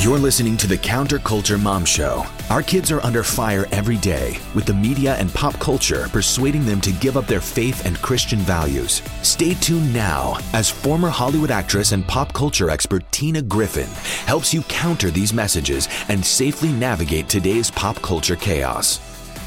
You're listening to the Counterculture Mom Show. Our kids are under fire every day, with the media and pop culture persuading them to give up their faith and Christian values. Stay tuned now as former Hollywood actress and pop culture expert Tina Griffin helps you counter these messages and safely navigate today's pop culture chaos.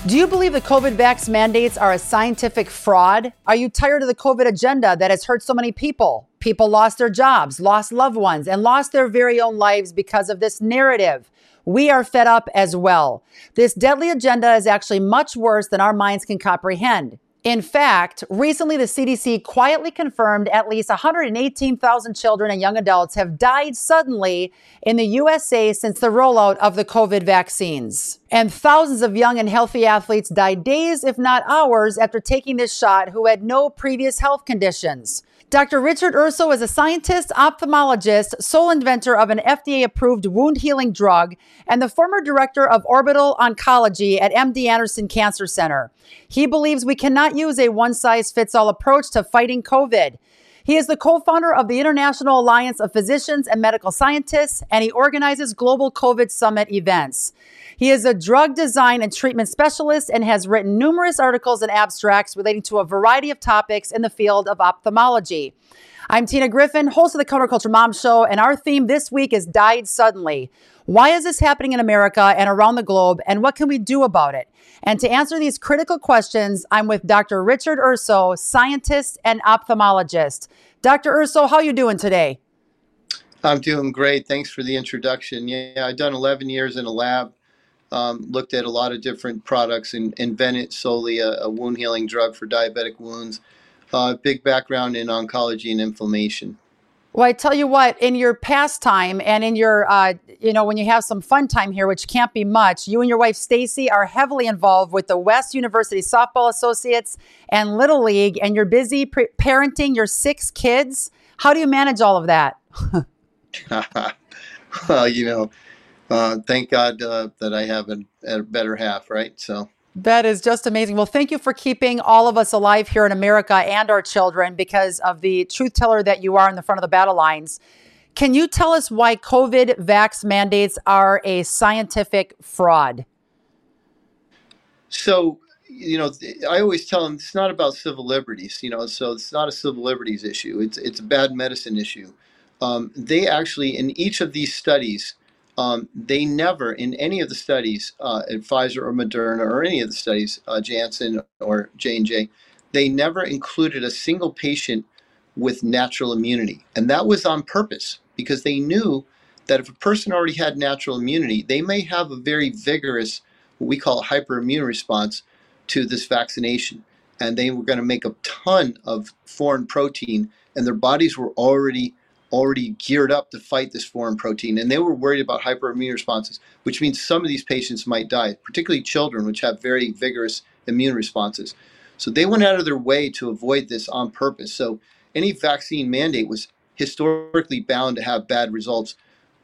Do you believe the COVID vax mandates are a scientific fraud? Are you tired of the COVID agenda that has hurt so many people? People lost their jobs, lost loved ones, and lost their very own lives because of this narrative. We are fed up as well. This deadly agenda is actually much worse than our minds can comprehend. In fact, recently the CDC quietly confirmed at least 118,000 children and young adults have died suddenly in the USA since the rollout of the COVID vaccines. And thousands of young and healthy athletes died days, if not hours, after taking this shot who had no previous health conditions. Dr. Richard Urso is a scientist, ophthalmologist, sole inventor of an FDA approved wound healing drug, and the former director of orbital oncology at MD Anderson Cancer Center. He believes we cannot use a one size fits all approach to fighting COVID. He is the co founder of the International Alliance of Physicians and Medical Scientists, and he organizes global COVID summit events. He is a drug design and treatment specialist and has written numerous articles and abstracts relating to a variety of topics in the field of ophthalmology. I'm Tina Griffin, host of the Counterculture Mom Show, and our theme this week is Died Suddenly. Why is this happening in America and around the globe, and what can we do about it? And to answer these critical questions, I'm with Dr. Richard Urso, scientist and ophthalmologist. Dr. Urso, how are you doing today? I'm doing great. Thanks for the introduction. Yeah, I've done 11 years in a lab um, looked at a lot of different products and invented solely a, a wound healing drug for diabetic wounds. Uh, big background in oncology and inflammation. Well, I tell you what, in your pastime and in your, uh, you know, when you have some fun time here, which can't be much, you and your wife Stacy are heavily involved with the West University Softball Associates and Little League, and you're busy pre- parenting your six kids. How do you manage all of that? well, you know, uh, thank God uh, that I have a, a better half, right? So. That is just amazing. Well, thank you for keeping all of us alive here in America and our children because of the truth teller that you are in the front of the battle lines. Can you tell us why COVID vax mandates are a scientific fraud? So, you know, I always tell them it's not about civil liberties, you know, so it's not a civil liberties issue. It's, it's a bad medicine issue. Um, they actually, in each of these studies, um, they never, in any of the studies uh, at Pfizer or Moderna or any of the studies, uh, Janssen or J and J, they never included a single patient with natural immunity, and that was on purpose because they knew that if a person already had natural immunity, they may have a very vigorous, what we call a hyperimmune response to this vaccination, and they were going to make a ton of foreign protein, and their bodies were already already geared up to fight this foreign protein, and they were worried about hyperimmune responses, which means some of these patients might die, particularly children, which have very vigorous immune responses. So they went out of their way to avoid this on purpose. So any vaccine mandate was historically bound to have bad results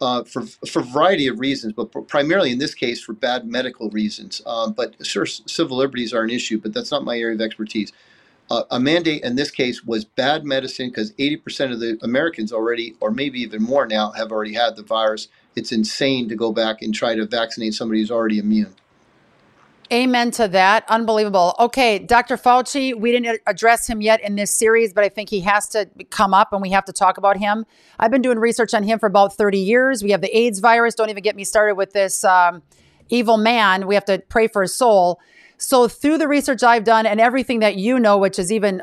uh, for, for a variety of reasons, but primarily in this case for bad medical reasons. Um, but sure, civil liberties are an issue, but that's not my area of expertise uh, a mandate in this case was bad medicine because 80% of the Americans already, or maybe even more now, have already had the virus. It's insane to go back and try to vaccinate somebody who's already immune. Amen to that. Unbelievable. Okay, Dr. Fauci, we didn't address him yet in this series, but I think he has to come up and we have to talk about him. I've been doing research on him for about 30 years. We have the AIDS virus. Don't even get me started with this um, evil man. We have to pray for his soul. So, through the research I've done and everything that you know, which is even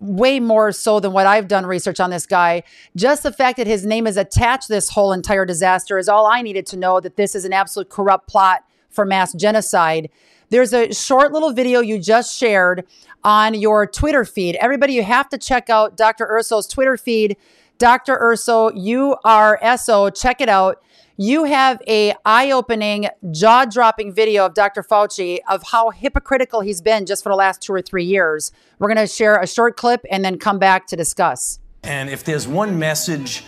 way more so than what I've done research on this guy, just the fact that his name is attached this whole entire disaster is all I needed to know that this is an absolute corrupt plot for mass genocide. There's a short little video you just shared on your Twitter feed. Everybody, you have to check out Dr. Urso's Twitter feed. Dr. Urso, U R S O, check it out you have a eye-opening, jaw-dropping video of Dr. Fauci of how hypocritical he's been just for the last two or three years. We're going to share a short clip and then come back to discuss. And if there's one message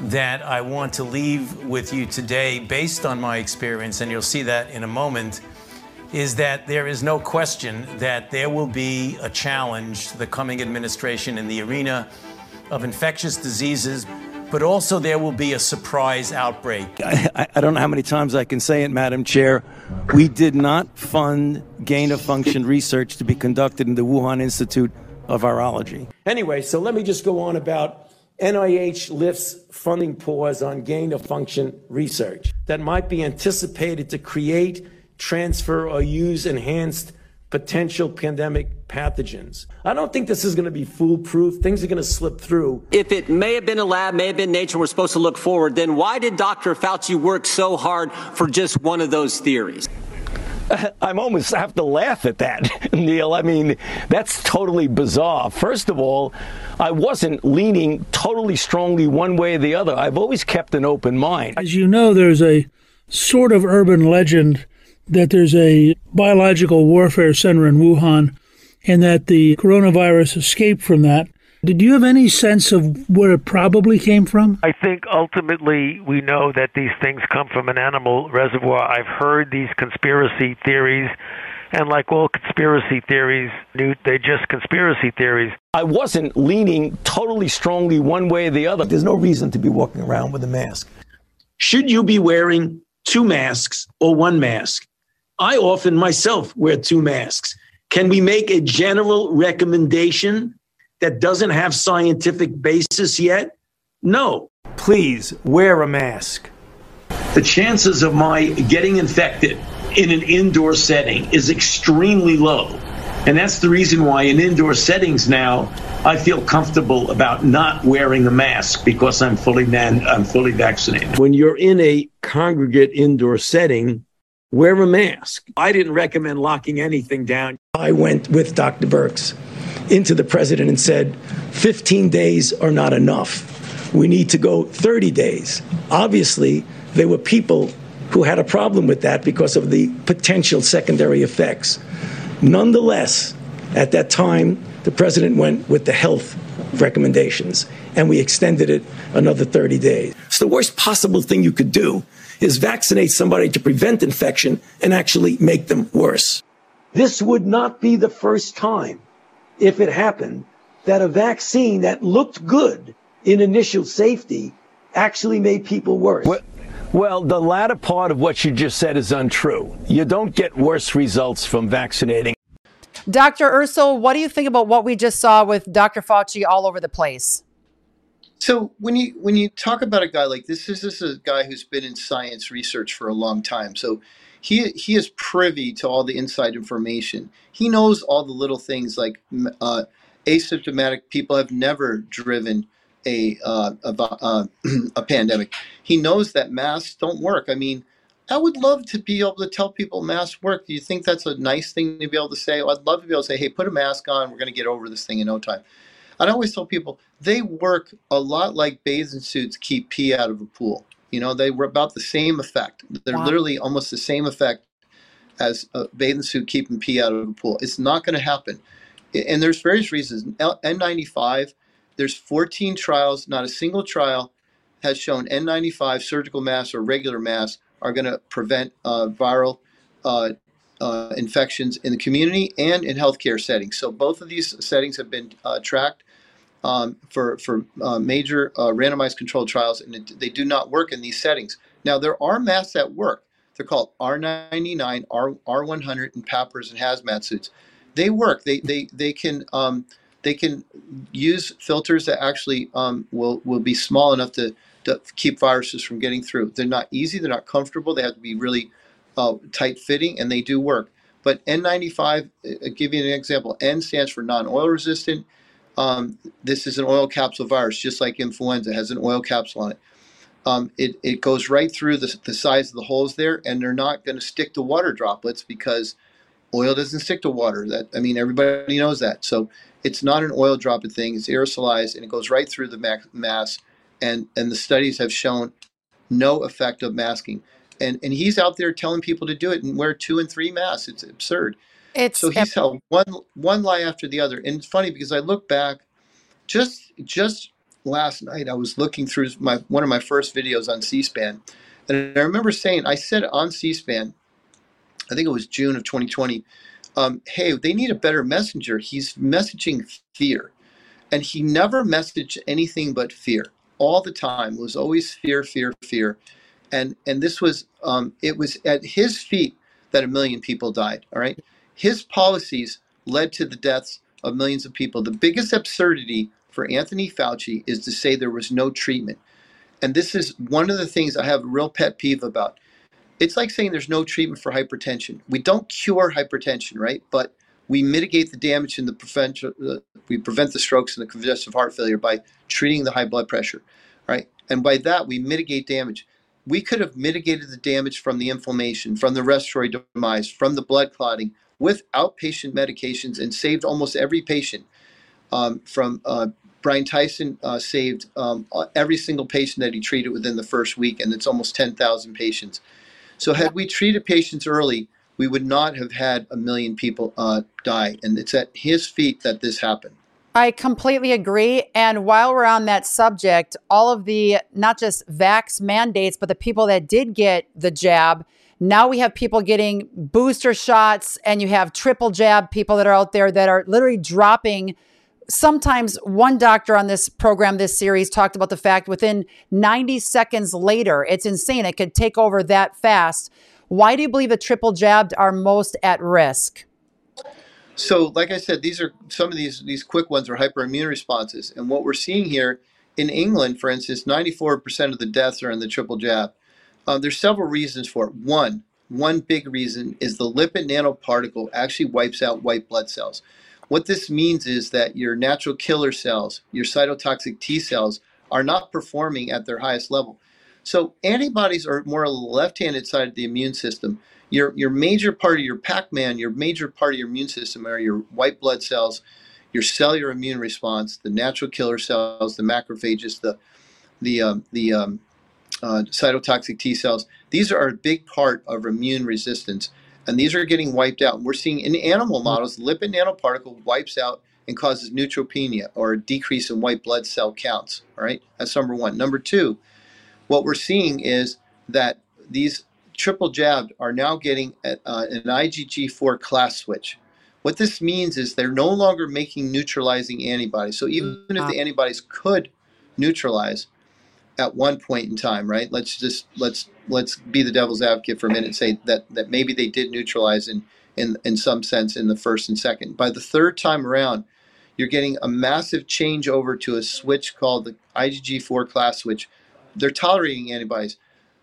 that I want to leave with you today, based on my experience, and you'll see that in a moment, is that there is no question that there will be a challenge to the coming administration in the arena of infectious diseases but also there will be a surprise outbreak. I, I, don't know how many times I can say it, Madam Chair. We did not fund gain of function research to be conducted in the Wuhan Institute of Virology. Anyway, so let me just go on about NIH lifts funding pause on gain of function research that might be anticipated to create, transfer, or use enhanced potential pandemic pathogens. I don't think this is going to be foolproof. Things are going to slip through. If it may have been a lab, may have been nature, we're supposed to look forward, then why did Dr. Fauci work so hard for just one of those theories? I'm almost have to laugh at that, Neil. I mean, that's totally bizarre. First of all, I wasn't leaning totally strongly one way or the other. I've always kept an open mind. As you know, there's a sort of urban legend that there's a biological warfare center in Wuhan and that the coronavirus escaped from that. Did you have any sense of where it probably came from? I think ultimately we know that these things come from an animal reservoir. I've heard these conspiracy theories, and like all conspiracy theories, they're just conspiracy theories. I wasn't leaning totally strongly one way or the other. There's no reason to be walking around with a mask. Should you be wearing two masks or one mask? I often myself wear two masks. Can we make a general recommendation that doesn't have scientific basis yet? No. Please wear a mask. The chances of my getting infected in an indoor setting is extremely low. And that's the reason why in indoor settings now I feel comfortable about not wearing a mask because I'm fully man I'm fully vaccinated. When you're in a congregate indoor setting, wear a mask. I didn't recommend locking anything down. I went with Dr. Birx into the president and said 15 days are not enough. We need to go 30 days. Obviously, there were people who had a problem with that because of the potential secondary effects. Nonetheless, at that time, the president went with the health recommendations and we extended it another 30 days. It's the worst possible thing you could do is vaccinate somebody to prevent infection and actually make them worse. This would not be the first time, if it happened, that a vaccine that looked good in initial safety actually made people worse. Well, well, the latter part of what you just said is untrue. You don't get worse results from vaccinating. Dr. Urso, what do you think about what we just saw with Dr. Fauci all over the place? So when you when you talk about a guy like this, this is a guy who's been in science research for a long time. So he he is privy to all the inside information. He knows all the little things like uh, asymptomatic people have never driven a uh, a, uh, a pandemic. He knows that masks don't work. I mean, I would love to be able to tell people masks work. Do you think that's a nice thing to be able to say? I'd love to be able to say, "Hey, put a mask on. We're going to get over this thing in no time." I always tell people they work a lot like bathing suits keep pee out of a pool. You know, they were about the same effect. They're wow. literally almost the same effect as a bathing suit keeping pee out of a pool. It's not going to happen. And there's various reasons. N95, there's 14 trials, not a single trial has shown N95 surgical masks or regular masks are going to prevent uh, viral uh, uh, infections in the community and in healthcare settings. So both of these settings have been uh, tracked um, for for uh, major uh, randomized controlled trials, and it, they do not work in these settings. Now there are masks that work. They're called R99, R R100, and PAPRs and hazmat suits. They work. They they they can um, they can use filters that actually um, will will be small enough to, to keep viruses from getting through. They're not easy. They're not comfortable. They have to be really uh, tight fitting, and they do work. But N95, I'll uh, give you an example. N stands for non-oil resistant. Um, this is an oil capsule virus, just like influenza has an oil capsule on it. Um, it, it goes right through the, the size of the holes there, and they're not going to stick to water droplets because oil doesn't stick to water. That I mean, everybody knows that. So it's not an oil droplet thing. It's aerosolized, and it goes right through the mass. And and the studies have shown no effect of masking. And and he's out there telling people to do it and wear two and three masks. It's absurd. It's so he's held one one lie after the other, and it's funny because I look back, just just last night I was looking through my one of my first videos on C-SPAN, and I remember saying I said on C-SPAN, I think it was June of 2020, um, hey, they need a better messenger. He's messaging fear, and he never messaged anything but fear. all the time It was always fear, fear, fear, and and this was um, it was at his feet that a million people died. All right, his policies led to the deaths of millions of people. The biggest absurdity for Anthony Fauci is to say there was no treatment, and this is one of the things I have a real pet peeve about. It's like saying there's no treatment for hypertension. We don't cure hypertension, right? But we mitigate the damage and the prevent uh, we prevent the strokes and the congestive heart failure by treating the high blood pressure, right? And by that we mitigate damage. We could have mitigated the damage from the inflammation, from the respiratory demise, from the blood clotting with outpatient medications and saved almost every patient. Um, from uh, Brian Tyson uh, saved um, every single patient that he treated within the first week, and it's almost 10,000 patients. So had we treated patients early, we would not have had a million people uh, die. And it's at his feet that this happened. I completely agree. And while we're on that subject, all of the not just vax mandates, but the people that did get the jab, now we have people getting booster shots, and you have triple jab people that are out there that are literally dropping. Sometimes one doctor on this program, this series, talked about the fact within 90 seconds later, it's insane. It could take over that fast. Why do you believe the triple jabbed are most at risk? So, like I said, these are some of these these quick ones are hyperimmune responses, and what we're seeing here in England, for instance, 94% of the deaths are in the triple jab. Uh, there's several reasons for it. One, one big reason is the lipid nanoparticle actually wipes out white blood cells. What this means is that your natural killer cells, your cytotoxic T cells, are not performing at their highest level. So antibodies are more on the left-handed side of the immune system. Your your major part of your Pac-Man, your major part of your immune system are your white blood cells, your cellular immune response, the natural killer cells, the macrophages, the the um, the um, uh, cytotoxic T cells. These are a big part of immune resistance, and these are getting wiped out. We're seeing in animal models, lipid nanoparticle wipes out and causes neutropenia or a decrease in white blood cell counts. All right, that's number one. Number two, what we're seeing is that these triple jabbed are now getting a, uh, an IgG4 class switch. What this means is they're no longer making neutralizing antibodies. So even if the antibodies could neutralize at one point in time, right? Let's just let's let's be the devil's advocate for a minute and say that that maybe they did neutralize in in in some sense in the first and second. By the third time around, you're getting a massive change over to a switch called the IgG4 class switch, they're tolerating antibodies.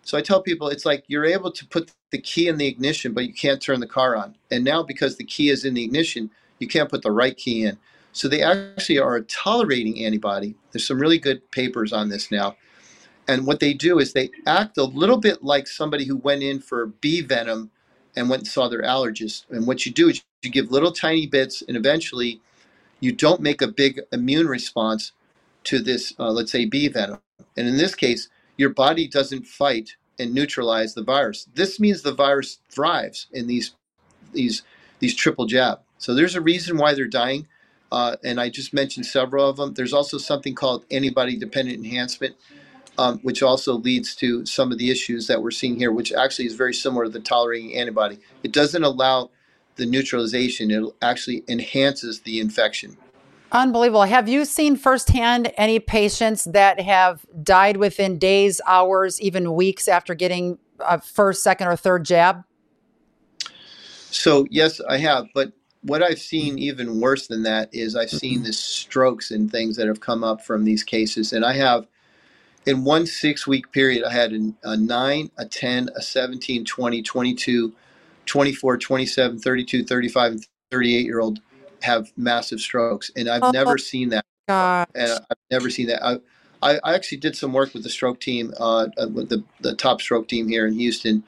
So I tell people it's like you're able to put the key in the ignition, but you can't turn the car on. And now because the key is in the ignition, you can't put the right key in. So they actually are a tolerating antibody. There's some really good papers on this now. And what they do is they act a little bit like somebody who went in for bee venom and went and saw their allergist. And what you do is you give little tiny bits, and eventually you don't make a big immune response to this, uh, let's say, bee venom. And in this case, your body doesn't fight and neutralize the virus. This means the virus thrives in these these these triple jab. So there's a reason why they're dying, uh, and I just mentioned several of them. There's also something called antibody dependent enhancement, um, which also leads to some of the issues that we're seeing here, which actually is very similar to the tolerating antibody. It doesn't allow the neutralization; it actually enhances the infection. Unbelievable. Have you seen firsthand any patients that have died within days, hours, even weeks after getting a first, second, or third jab? So, yes, I have. But what I've seen even worse than that is I've seen the strokes and things that have come up from these cases. And I have, in one six week period, I had a 9, a 10, a 17, 20, 22, 24, 27, 32, 35, and 38 year old have massive strokes, and I've oh, never seen that. Gosh. And I've never seen that. I, I, I actually did some work with the stroke team, uh, uh, with the, the top stroke team here in Houston,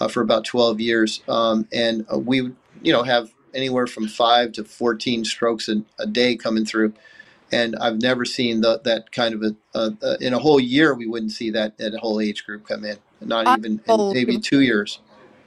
uh, for about 12 years, um, and uh, we you know, have anywhere from five to 14 strokes a, a day coming through. And I've never seen the, that kind of a, in a whole year, we wouldn't see that, that whole age group come in, not even in maybe two years.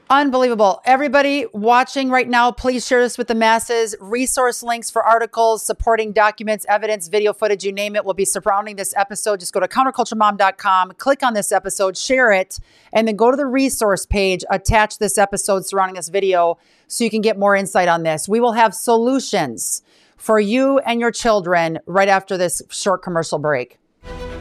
Unbelievable. Everybody watching right now, please share this with the masses. Resource links for articles, supporting documents, evidence, video footage, you name it, will be surrounding this episode. Just go to counterculturemom.com, click on this episode, share it, and then go to the resource page, attach this episode surrounding this video so you can get more insight on this. We will have solutions for you and your children right after this short commercial break.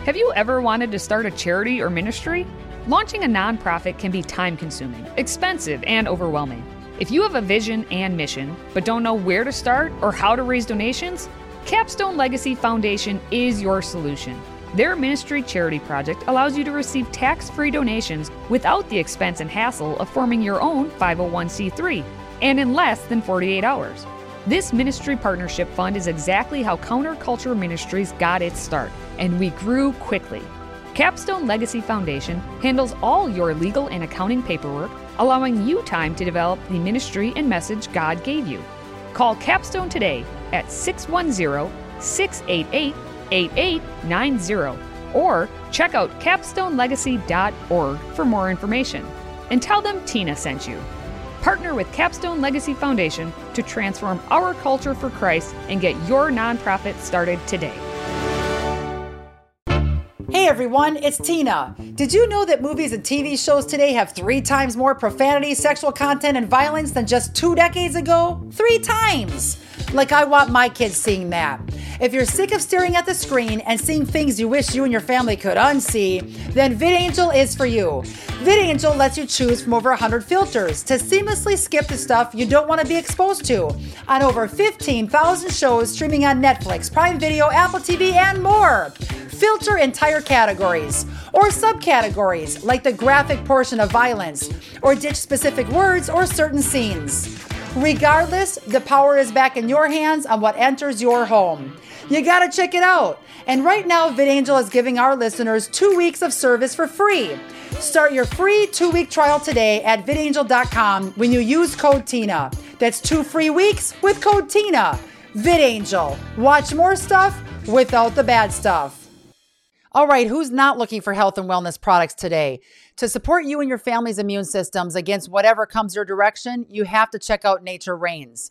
Have you ever wanted to start a charity or ministry? Launching a nonprofit can be time consuming, expensive, and overwhelming. If you have a vision and mission, but don't know where to start or how to raise donations, Capstone Legacy Foundation is your solution. Their ministry charity project allows you to receive tax free donations without the expense and hassle of forming your own 501c3 and in less than 48 hours. This ministry partnership fund is exactly how Counterculture Ministries got its start, and we grew quickly. Capstone Legacy Foundation handles all your legal and accounting paperwork, allowing you time to develop the ministry and message God gave you. Call Capstone today at 610 688 8890 or check out capstonelegacy.org for more information. And tell them Tina sent you. Partner with Capstone Legacy Foundation to transform our culture for Christ and get your nonprofit started today. Hey everyone, it's Tina. Did you know that movies and TV shows today have three times more profanity, sexual content, and violence than just two decades ago? Three times! Like, I want my kids seeing that. If you're sick of staring at the screen and seeing things you wish you and your family could unsee, then VidAngel is for you. VidAngel lets you choose from over 100 filters to seamlessly skip the stuff you don't want to be exposed to on over 15,000 shows streaming on Netflix, Prime Video, Apple TV, and more. Filter entire categories or subcategories like the graphic portion of violence, or ditch specific words or certain scenes. Regardless, the power is back in your hands on what enters your home. You gotta check it out. And right now, VidAngel is giving our listeners two weeks of service for free. Start your free two week trial today at vidangel.com when you use code TINA. That's two free weeks with code TINA. VidAngel. Watch more stuff without the bad stuff. All right, who's not looking for health and wellness products today? To support you and your family's immune systems against whatever comes your direction, you have to check out Nature Reigns.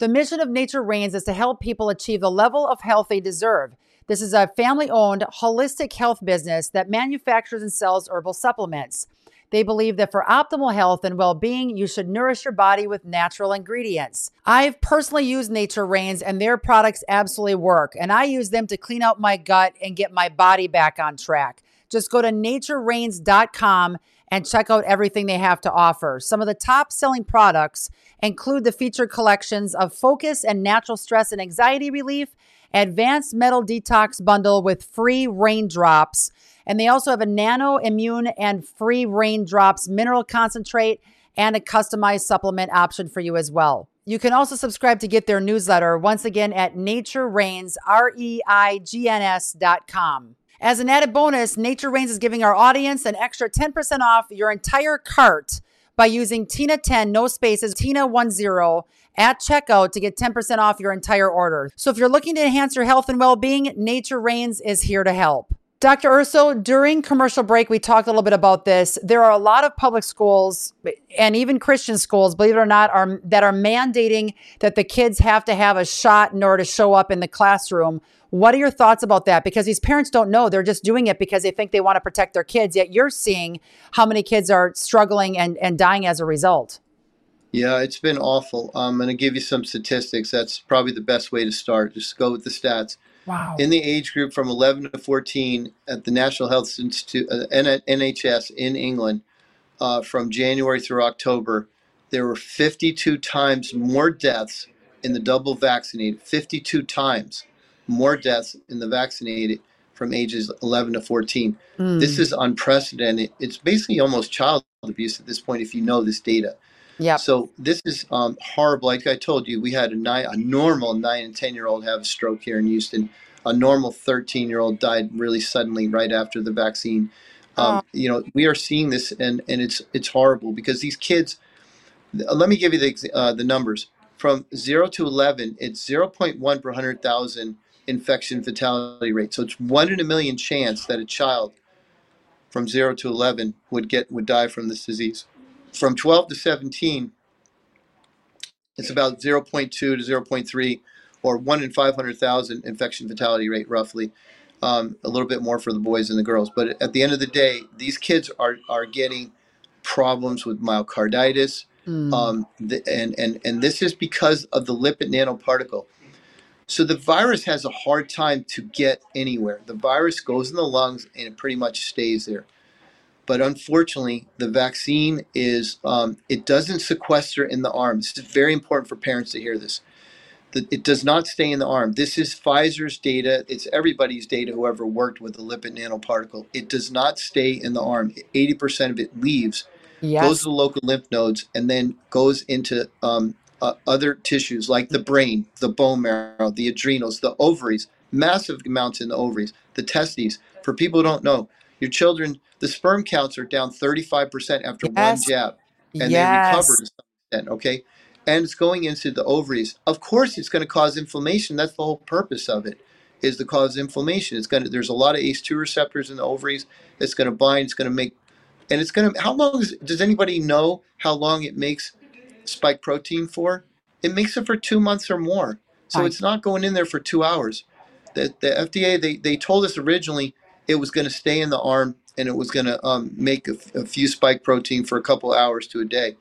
The mission of Nature Reigns is to help people achieve the level of health they deserve. This is a family owned, holistic health business that manufactures and sells herbal supplements. They believe that for optimal health and well being, you should nourish your body with natural ingredients. I've personally used Nature Reigns, and their products absolutely work, and I use them to clean out my gut and get my body back on track. Just go to naturereigns.com and check out everything they have to offer. Some of the top selling products include the featured collections of Focus and Natural Stress and Anxiety Relief, Advanced Metal Detox Bundle with free raindrops and they also have a nano immune and free raindrops mineral concentrate and a customized supplement option for you as well. You can also subscribe to get their newsletter once again at Nature Reigns, R E I G N S dot com. As an added bonus, Nature Reigns is giving our audience an extra 10% off your entire cart by using Tina10, no spaces, Tina10 at checkout to get 10% off your entire order. So if you're looking to enhance your health and well being, Nature Reigns is here to help. Dr. Urso, during commercial break, we talked a little bit about this. There are a lot of public schools and even Christian schools, believe it or not, are that are mandating that the kids have to have a shot in order to show up in the classroom. What are your thoughts about that? Because these parents don't know. They're just doing it because they think they want to protect their kids. Yet you're seeing how many kids are struggling and, and dying as a result. Yeah, it's been awful. I'm going to give you some statistics. That's probably the best way to start. Just go with the stats. Wow. In the age group from 11 to 14 at the National Health Institute, uh, NHS in England, uh, from January through October, there were 52 times more deaths in the double vaccinated, 52 times more deaths in the vaccinated from ages 11 to 14. Mm. This is unprecedented. It's basically almost child abuse at this point if you know this data. Yeah. So this is um, horrible. Like I told you, we had a, nine, a normal nine and ten year old have a stroke here in Houston. A normal thirteen year old died really suddenly right after the vaccine. Um, oh. You know, we are seeing this, and and it's it's horrible because these kids. Let me give you the uh, the numbers from zero to eleven. It's zero point one per hundred thousand infection fatality rate. So it's one in a million chance that a child from zero to eleven would get would die from this disease from 12 to 17, it's about 0.2 to 0.3 or 1 in 500,000 infection fatality rate, roughly. Um, a little bit more for the boys and the girls. But at the end of the day, these kids are, are getting problems with myocarditis. Mm. Um, the, and, and, and this is because of the lipid nanoparticle. So the virus has a hard time to get anywhere. The virus goes in the lungs and it pretty much stays there. But unfortunately, the vaccine is um, it doesn't sequester in the arm. This is very important for parents to hear this. it does not stay in the arm. This is Pfizer's data. It's everybody's data. Whoever worked with the lipid nanoparticle, it does not stay in the arm. Eighty percent of it leaves, yes. goes to the local lymph nodes, and then goes into um, uh, other tissues like the brain, the bone marrow, the adrenals, the ovaries, massive amounts in the ovaries, the testes. For people who don't know, your children, the sperm counts are down 35% after yes. one jab, and yes. they recover to some extent, okay? And it's going into the ovaries. Of course, it's going to cause inflammation. That's the whole purpose of it, is to cause inflammation. It's going to, there's a lot of ACE2 receptors in the ovaries. It's going to bind, it's going to make, and it's going to, how long is, does anybody know how long it makes spike protein for, it makes it for two months or more. So it's not going in there for two hours. The, the FDA, they, they told us originally it was going to stay in the arm and it was going to um, make a, a, few spike protein for a couple hours to a day.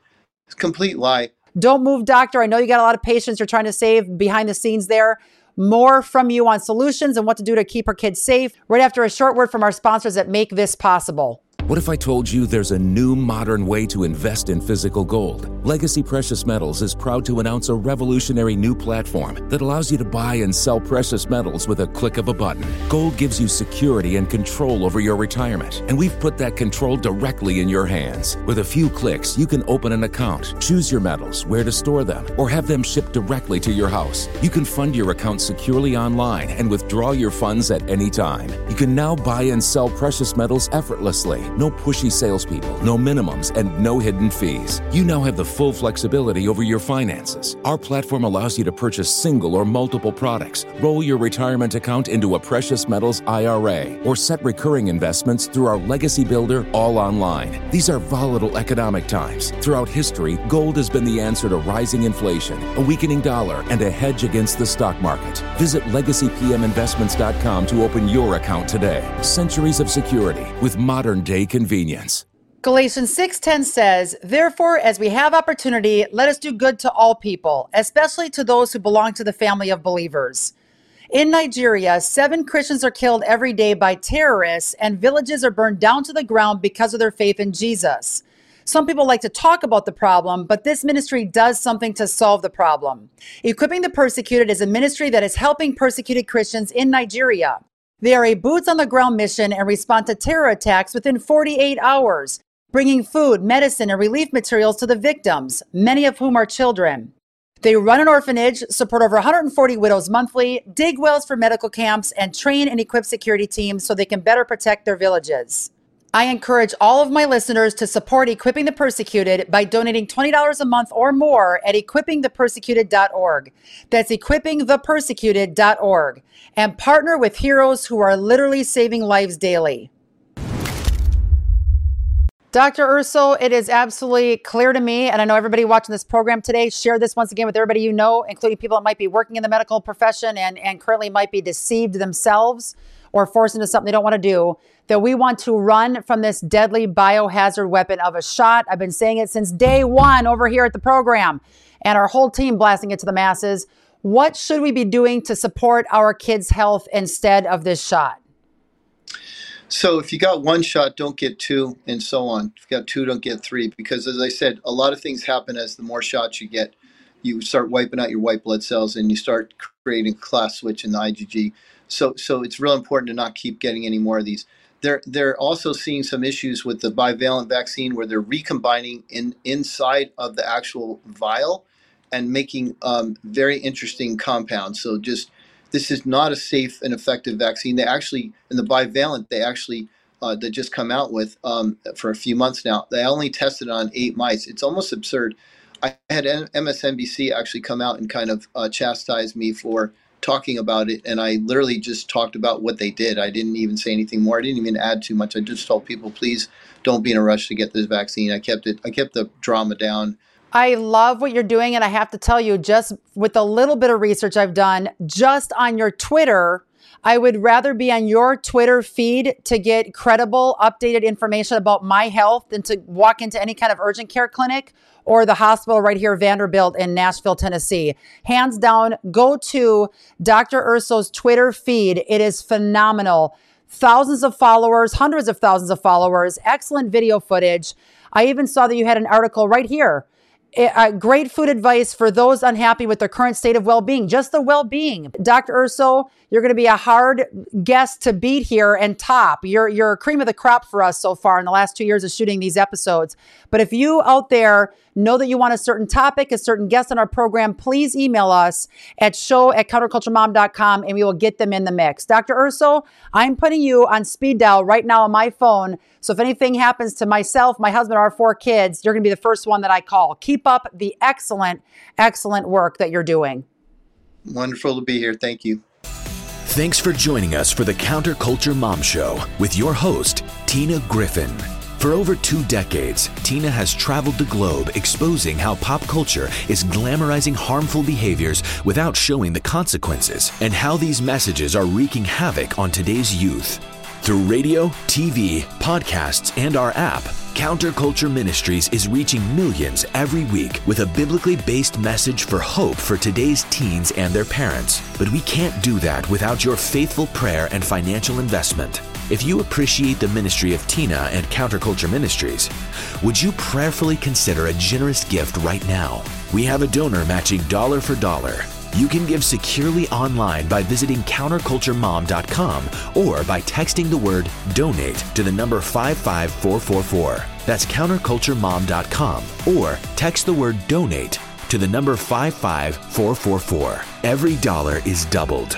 It's a complete lie. Don't move, doctor. I know you got a lot of patients you're trying to save behind the scenes there. More from you on solutions and what to do to keep our kids safe right after a short word from our sponsors that make this possible. What if I told you there's a new modern way to invest in physical gold? Legacy Precious Metals is proud to announce a revolutionary new platform that allows you to buy and sell precious metals with a click of a button. Gold gives you security and control over your retirement, and we've put that control directly in your hands. With a few clicks, you can open an account, choose your metals, where to store them, or have them shipped directly to your house. You can fund your account securely online and withdraw your funds at any time. You can now buy and sell precious metals effortlessly no pushy salespeople, no minimums, and no hidden fees. You now have the full flexibility over your finances. Our platform allows you to purchase single or multiple products, roll your retirement account into a precious metals IRA, or set recurring investments through our legacy builder all online. These are volatile economic times. Throughout history, gold has been the answer to rising inflation, a weakening dollar, and a hedge against the stock market. Visit legacypminvestments.com to open your account today. Centuries of security with modern day convenience. Galatians 6:10 says, "Therefore, as we have opportunity, let us do good to all people, especially to those who belong to the family of believers." In Nigeria, seven Christians are killed every day by terrorists, and villages are burned down to the ground because of their faith in Jesus. Some people like to talk about the problem, but this ministry does something to solve the problem. Equipping the Persecuted is a ministry that is helping persecuted Christians in Nigeria. They are a boots on the ground mission and respond to terror attacks within 48 hours, bringing food, medicine, and relief materials to the victims, many of whom are children. They run an orphanage, support over 140 widows monthly, dig wells for medical camps, and train and equip security teams so they can better protect their villages. I encourage all of my listeners to support Equipping the Persecuted by donating $20 a month or more at equippingthepersecuted.org. That's equippingthepersecuted.org. And partner with heroes who are literally saving lives daily. Dr. Urso, it is absolutely clear to me, and I know everybody watching this program today, share this once again with everybody you know, including people that might be working in the medical profession and, and currently might be deceived themselves or forced into something they don't want to do, that we want to run from this deadly biohazard weapon of a shot. I've been saying it since day one over here at the program, and our whole team blasting it to the masses. What should we be doing to support our kids' health instead of this shot? So if you got one shot, don't get two, and so on. If you got two, don't get three, because as I said, a lot of things happen as the more shots you get. You start wiping out your white blood cells, and you start creating class switch in the IgG. So, so it's real important to not keep getting any more of these. They're they're also seeing some issues with the bivalent vaccine where they're recombining in inside of the actual vial and making um, very interesting compounds. So just this is not a safe and effective vaccine. They actually in the bivalent they actually uh, that just come out with um, for a few months now. They only tested on eight mice. It's almost absurd. I had MSNBC actually come out and kind of uh, chastise me for talking about it and I literally just talked about what they did. I didn't even say anything more. I didn't even add too much. I just told people please don't be in a rush to get this vaccine. I kept it I kept the drama down. I love what you're doing and I have to tell you just with a little bit of research I've done just on your Twitter I would rather be on your Twitter feed to get credible, updated information about my health than to walk into any kind of urgent care clinic or the hospital right here, Vanderbilt in Nashville, Tennessee. Hands down, go to Dr. Urso's Twitter feed. It is phenomenal. Thousands of followers, hundreds of thousands of followers, excellent video footage. I even saw that you had an article right here uh, great food advice for those unhappy with their current state of well-being just the well-being dr urso you're going to be a hard guest to beat here and top you're you're cream of the crop for us so far in the last two years of shooting these episodes but if you out there know that you want a certain topic a certain guest on our program please email us at show at counterculturemom.com and we will get them in the mix dr urso i'm putting you on speed dial right now on my phone so if anything happens to myself, my husband, our four kids, you're going to be the first one that I call. Keep up the excellent, excellent work that you're doing. Wonderful to be here. Thank you. Thanks for joining us for the Counterculture Mom Show with your host, Tina Griffin. For over two decades, Tina has traveled the globe exposing how pop culture is glamorizing harmful behaviors without showing the consequences and how these messages are wreaking havoc on today's youth. Through radio, TV, podcasts, and our app, Counterculture Ministries is reaching millions every week with a biblically based message for hope for today's teens and their parents. But we can't do that without your faithful prayer and financial investment. If you appreciate the ministry of Tina and Counterculture Ministries, would you prayerfully consider a generous gift right now? We have a donor matching dollar for dollar you can give securely online by visiting counterculturemom.com or by texting the word donate to the number 55444. That's counterculturemom.com or text the word donate to the number 55444. Every dollar is doubled.